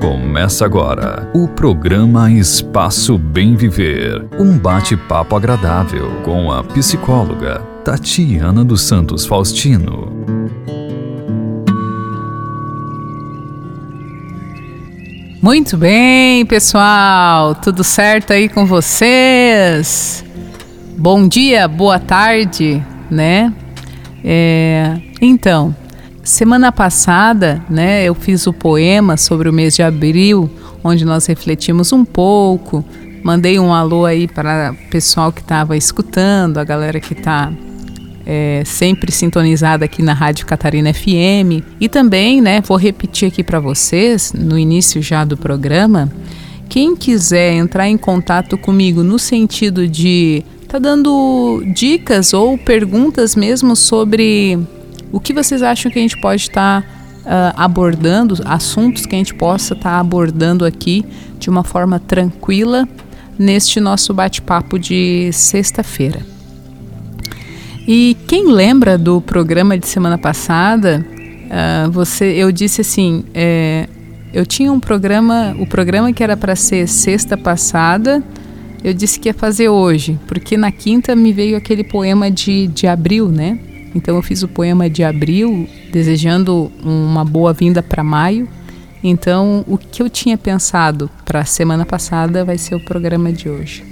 Começa agora o programa Espaço Bem Viver. Um bate-papo agradável com a psicóloga Tatiana dos Santos Faustino. Muito bem, pessoal, tudo certo aí com vocês? Bom dia, boa tarde, né? É, então, Semana passada, né, eu fiz o poema sobre o mês de abril, onde nós refletimos um pouco. Mandei um alô aí para o pessoal que estava escutando, a galera que está é, sempre sintonizada aqui na Rádio Catarina FM. E também, né, vou repetir aqui para vocês, no início já do programa, quem quiser entrar em contato comigo no sentido de tá dando dicas ou perguntas mesmo sobre o que vocês acham que a gente pode estar tá, uh, abordando, assuntos que a gente possa estar tá abordando aqui de uma forma tranquila neste nosso bate-papo de sexta-feira? E quem lembra do programa de semana passada, uh, você, eu disse assim, é, eu tinha um programa, o programa que era para ser sexta passada, eu disse que ia fazer hoje, porque na quinta me veio aquele poema de, de abril, né? Então eu fiz o poema de abril, desejando uma boa-vinda para maio. Então o que eu tinha pensado para a semana passada vai ser o programa de hoje.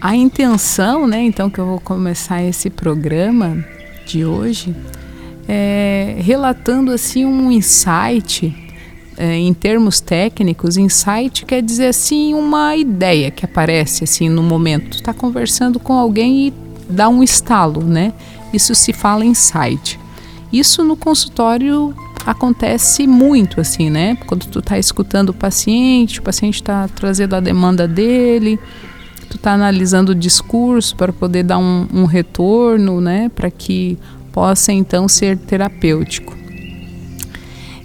A intenção, né, então que eu vou começar esse programa de hoje é relatando assim um insight é, em termos técnicos, insight quer dizer assim uma ideia que aparece assim no momento. Está conversando com alguém e dá um estalo, né? Isso se fala insight. Isso no consultório acontece muito assim, né? Quando tu está escutando o paciente, o paciente está trazendo a demanda dele, tu está analisando o discurso para poder dar um, um retorno, né? Para que possa então ser terapêutico.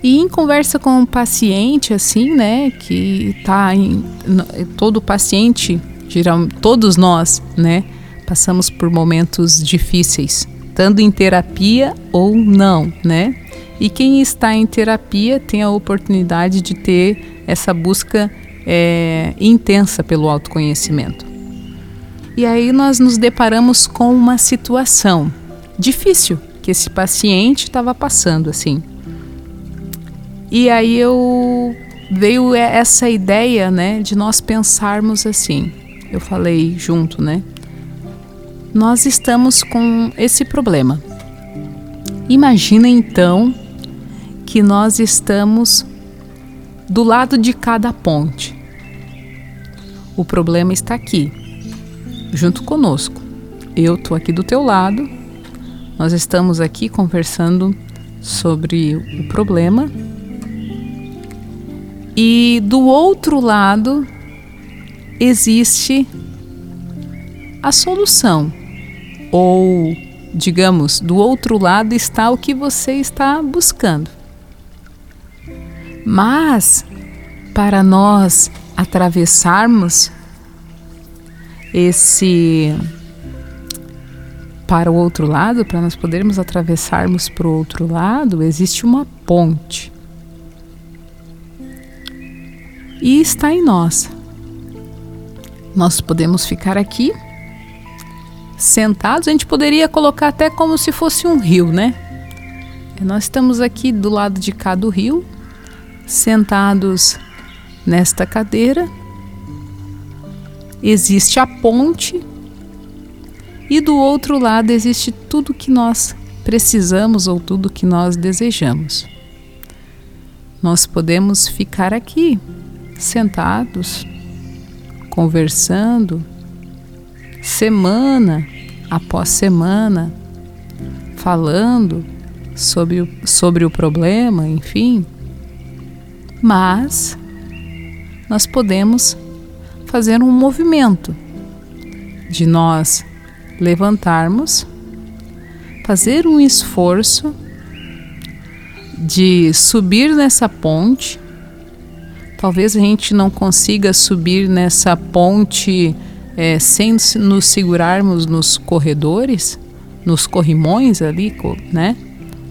E em conversa com o paciente, assim, né? Que está em todo paciente, geral, todos nós, né? Passamos por momentos difíceis estando em terapia ou não, né? E quem está em terapia tem a oportunidade de ter essa busca é, intensa pelo autoconhecimento. E aí nós nos deparamos com uma situação difícil que esse paciente estava passando, assim. E aí eu veio essa ideia, né, de nós pensarmos assim. Eu falei junto, né? Nós estamos com esse problema. Imagina então que nós estamos do lado de cada ponte. O problema está aqui, junto conosco. Eu estou aqui do teu lado, nós estamos aqui conversando sobre o problema. E do outro lado existe a solução ou, digamos, do outro lado está o que você está buscando. Mas, para nós atravessarmos esse para o outro lado, para nós podermos atravessarmos para o outro lado, existe uma ponte. E está em nós. Nós podemos ficar aqui sentados, a gente poderia colocar até como se fosse um rio, né? Nós estamos aqui do lado de cá do rio, sentados nesta cadeira. Existe a ponte e do outro lado existe tudo que nós precisamos ou tudo que nós desejamos. Nós podemos ficar aqui, sentados, conversando, semana após semana, falando sobre o, sobre o problema, enfim. Mas nós podemos fazer um movimento de nós levantarmos, fazer um esforço de subir nessa ponte. Talvez a gente não consiga subir nessa ponte é, sem nos segurarmos nos corredores, nos corrimões ali, né?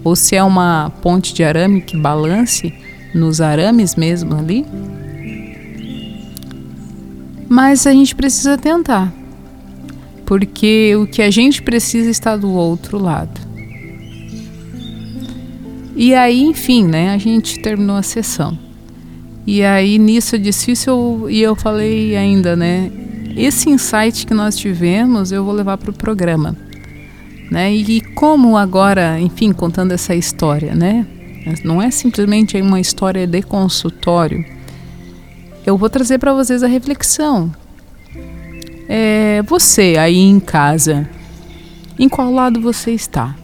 Ou se é uma ponte de arame que balance, nos arames mesmo ali. Mas a gente precisa tentar, porque o que a gente precisa está do outro lado. E aí, enfim, né, a gente terminou a sessão. E aí nisso é difícil e eu falei ainda, né, esse insight que nós tivemos eu vou levar para o programa. Né? E como agora, enfim, contando essa história, né? Não é simplesmente uma história de consultório. Eu vou trazer para vocês a reflexão. É, você aí em casa, em qual lado você está?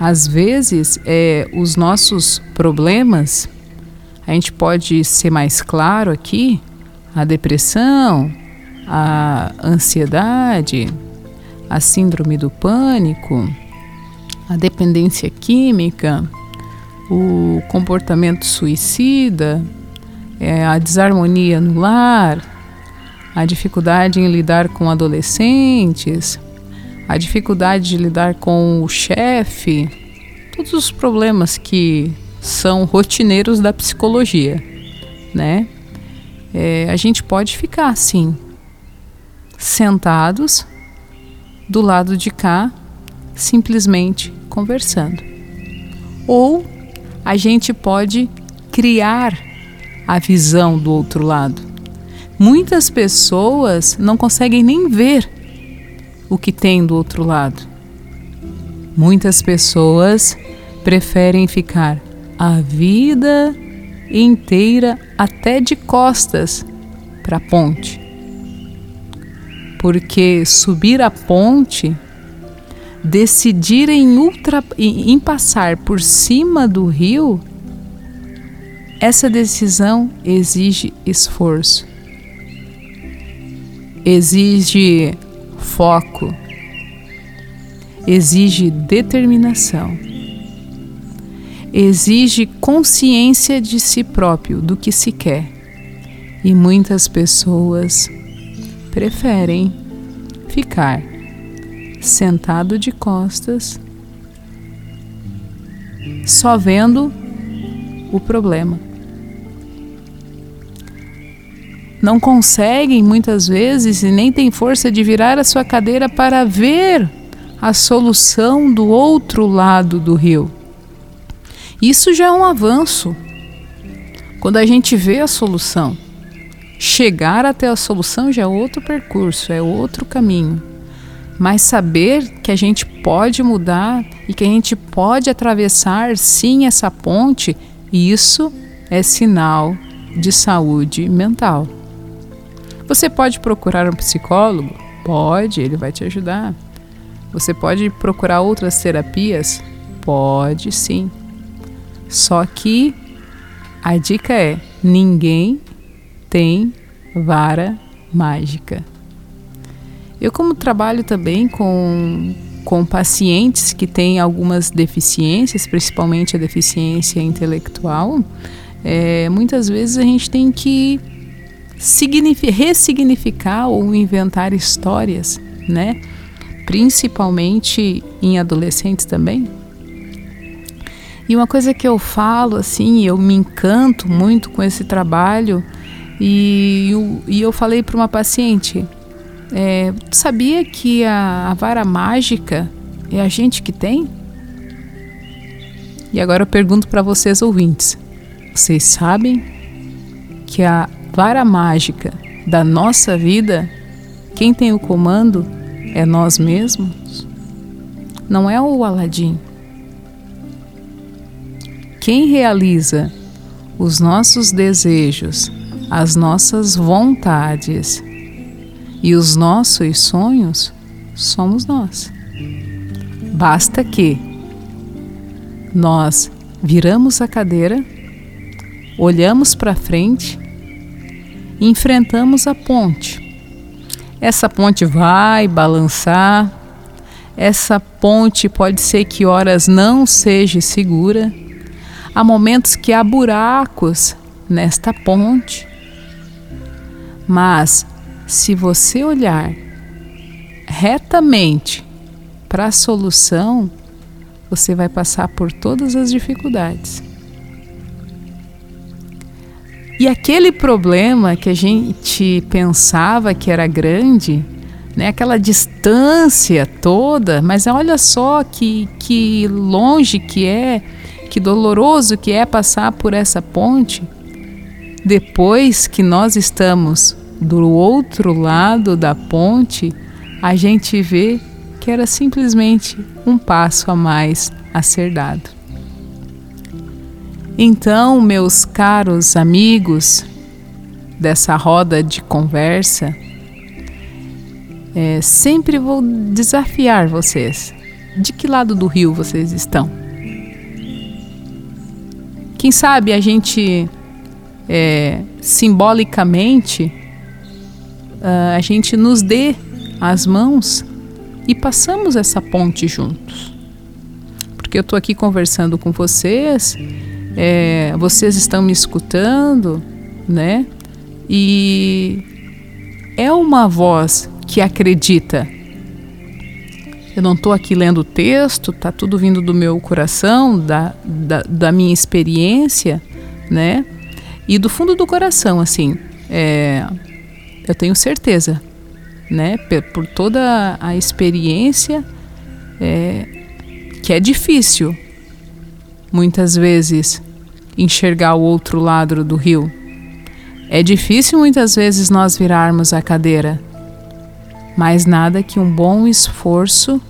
Às vezes, é, os nossos problemas, a gente pode ser mais claro aqui, a depressão, a ansiedade, a síndrome do pânico, a dependência química, o comportamento suicida, é, a desarmonia no lar, a dificuldade em lidar com adolescentes, a dificuldade de lidar com o chefe, todos os problemas que são rotineiros da psicologia, né? É, a gente pode ficar assim, sentados do lado de cá, simplesmente conversando. Ou a gente pode criar a visão do outro lado. Muitas pessoas não conseguem nem ver o que tem do outro lado. Muitas pessoas preferem ficar a vida inteira até de costas para a ponte. Porque subir a ponte, decidir em, ultra, em passar por cima do rio, essa decisão exige esforço, exige foco, exige determinação, exige consciência de si próprio, do que se quer. E muitas pessoas preferem ficar sentado de costas, só vendo o problema. Não conseguem muitas vezes e nem têm força de virar a sua cadeira para ver a solução do outro lado do rio. Isso já é um avanço. Quando a gente vê a solução chegar até a solução já é outro percurso, é outro caminho. Mas saber que a gente pode mudar e que a gente pode atravessar sim essa ponte, isso é sinal de saúde mental. Você pode procurar um psicólogo? Pode, ele vai te ajudar. Você pode procurar outras terapias? Pode sim. Só que a dica é: ninguém tem vara mágica. Eu, como trabalho também com, com pacientes que têm algumas deficiências, principalmente a deficiência intelectual, é, muitas vezes a gente tem que ressignificar ou inventar histórias, né? Principalmente em adolescentes também. E uma coisa que eu falo assim, eu me encanto muito com esse trabalho e, eu, e eu falei para uma paciente: é, sabia que a, a vara mágica é a gente que tem? E agora eu pergunto para vocês ouvintes: vocês sabem que a vara mágica da nossa vida, quem tem o comando é nós mesmos? Não é o Aladim. Quem realiza os nossos desejos as nossas vontades e os nossos sonhos somos nós. Basta que nós viramos a cadeira, olhamos para frente enfrentamos a ponte. Essa ponte vai balançar, essa ponte pode ser que horas não seja segura, há momentos que há buracos nesta ponte, mas se você olhar retamente para a solução, você vai passar por todas as dificuldades. E aquele problema que a gente pensava que era grande, né, aquela distância toda, mas olha só que, que longe que é, que doloroso que é passar por essa ponte. Depois que nós estamos do outro lado da ponte, a gente vê que era simplesmente um passo a mais a ser dado. Então, meus caros amigos dessa roda de conversa, é, sempre vou desafiar vocês. De que lado do rio vocês estão? Quem sabe a gente, é, simbolicamente, uh, a gente nos dê as mãos e passamos essa ponte juntos. Porque eu estou aqui conversando com vocês é, vocês estão me escutando, né? E é uma voz que acredita. Eu não estou aqui lendo o texto, tá tudo vindo do meu coração, da, da, da, minha experiência, né? E do fundo do coração, assim, é, eu tenho certeza, né? Por, por toda a experiência, é, que é difícil, muitas vezes, enxergar o outro lado do rio. É difícil muitas vezes nós virarmos a cadeira, mas nada que um bom esforço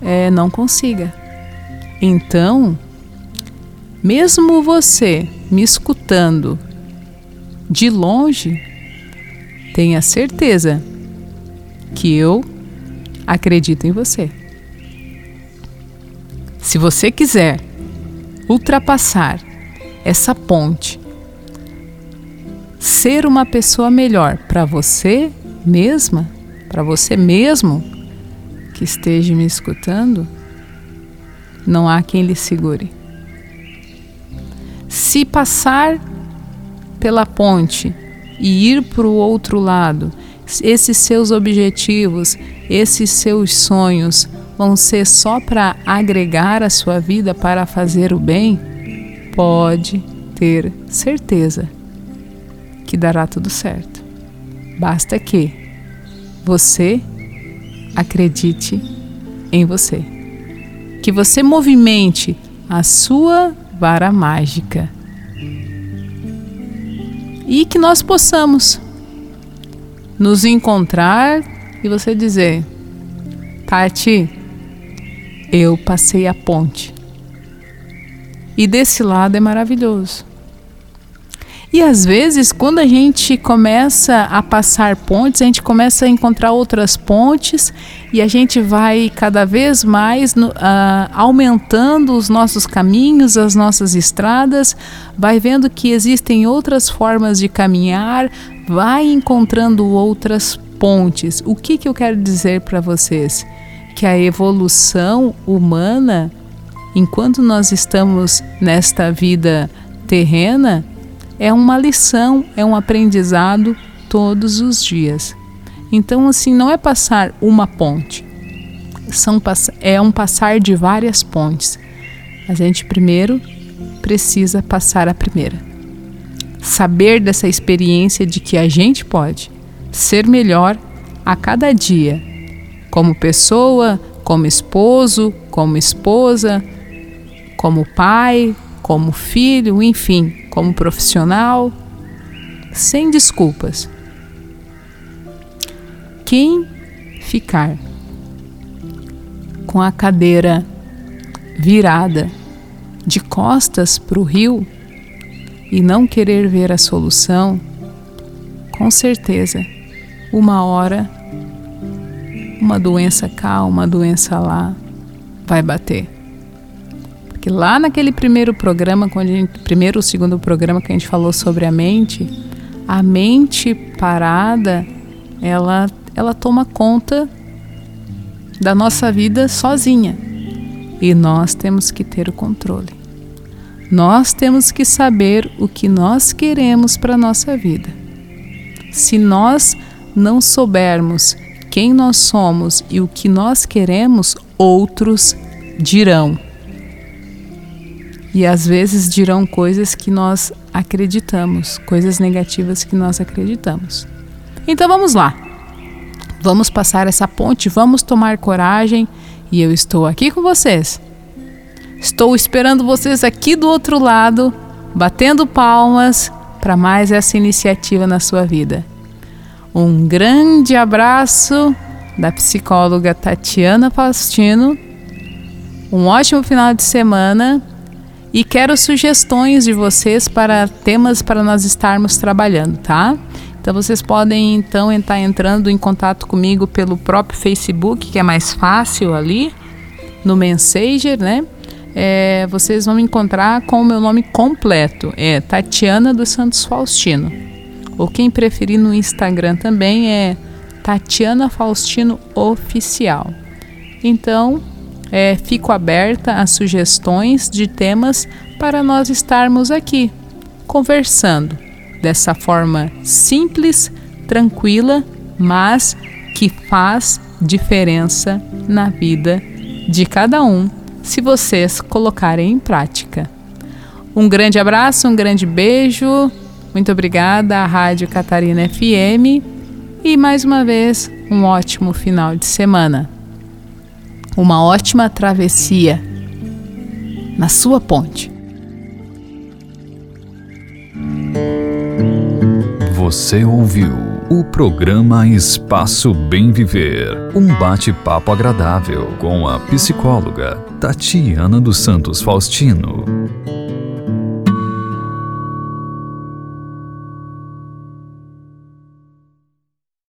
é, não consiga. Então, mesmo você me escutando de longe, tenha certeza que eu acredito em você. Se você quiser ultrapassar essa ponte. Ser uma pessoa melhor para você mesma, para você mesmo que esteja me escutando, não há quem lhe segure. Se passar pela ponte e ir para o outro lado, esses seus objetivos, esses seus sonhos vão ser só para agregar a sua vida para fazer o bem? pode ter certeza que dará tudo certo. Basta que você acredite em você. Que você movimente a sua vara mágica. E que nós possamos nos encontrar e você dizer: Tati, eu passei a ponte. E desse lado é maravilhoso. E às vezes, quando a gente começa a passar pontes, a gente começa a encontrar outras pontes e a gente vai cada vez mais uh, aumentando os nossos caminhos, as nossas estradas, vai vendo que existem outras formas de caminhar, vai encontrando outras pontes. O que, que eu quero dizer para vocês? Que a evolução humana enquanto nós estamos nesta vida terrena, é uma lição, é um aprendizado todos os dias. Então, assim, não é passar uma ponte, são, é um passar de várias pontes. A gente primeiro precisa passar a primeira. Saber dessa experiência de que a gente pode ser melhor a cada dia, como pessoa, como esposo, como esposa, como pai, como filho, enfim, como profissional, sem desculpas. Quem ficar com a cadeira virada de costas para o rio e não querer ver a solução, com certeza, uma hora, uma doença cá, uma doença lá, vai bater. Porque lá naquele primeiro programa, quando gente, primeiro ou segundo programa que a gente falou sobre a mente, a mente parada, ela, ela toma conta da nossa vida sozinha. E nós temos que ter o controle. Nós temos que saber o que nós queremos para a nossa vida. Se nós não soubermos quem nós somos e o que nós queremos, outros dirão. E às vezes dirão coisas que nós acreditamos, coisas negativas que nós acreditamos. Então vamos lá. Vamos passar essa ponte, vamos tomar coragem e eu estou aqui com vocês. Estou esperando vocês aqui do outro lado, batendo palmas para mais essa iniciativa na sua vida. Um grande abraço da psicóloga Tatiana Faustino. Um ótimo final de semana e quero sugestões de vocês para temas para nós estarmos trabalhando, tá? Então vocês podem então estar entrando em contato comigo pelo próprio Facebook, que é mais fácil ali, no Messenger, né? É, vocês vão me encontrar com o meu nome completo, é Tatiana dos Santos Faustino. Ou quem preferir no Instagram também é Tatiana Faustino Oficial. Então, é, fico aberta a sugestões de temas para nós estarmos aqui conversando dessa forma simples, tranquila, mas que faz diferença na vida de cada um se vocês colocarem em prática. Um grande abraço, um grande beijo. Muito obrigada à Rádio Catarina FM e mais uma vez um ótimo final de semana uma ótima travessia na sua ponte. Você ouviu o programa Espaço Bem Viver, um bate-papo agradável com a psicóloga Tatiana dos Santos Faustino.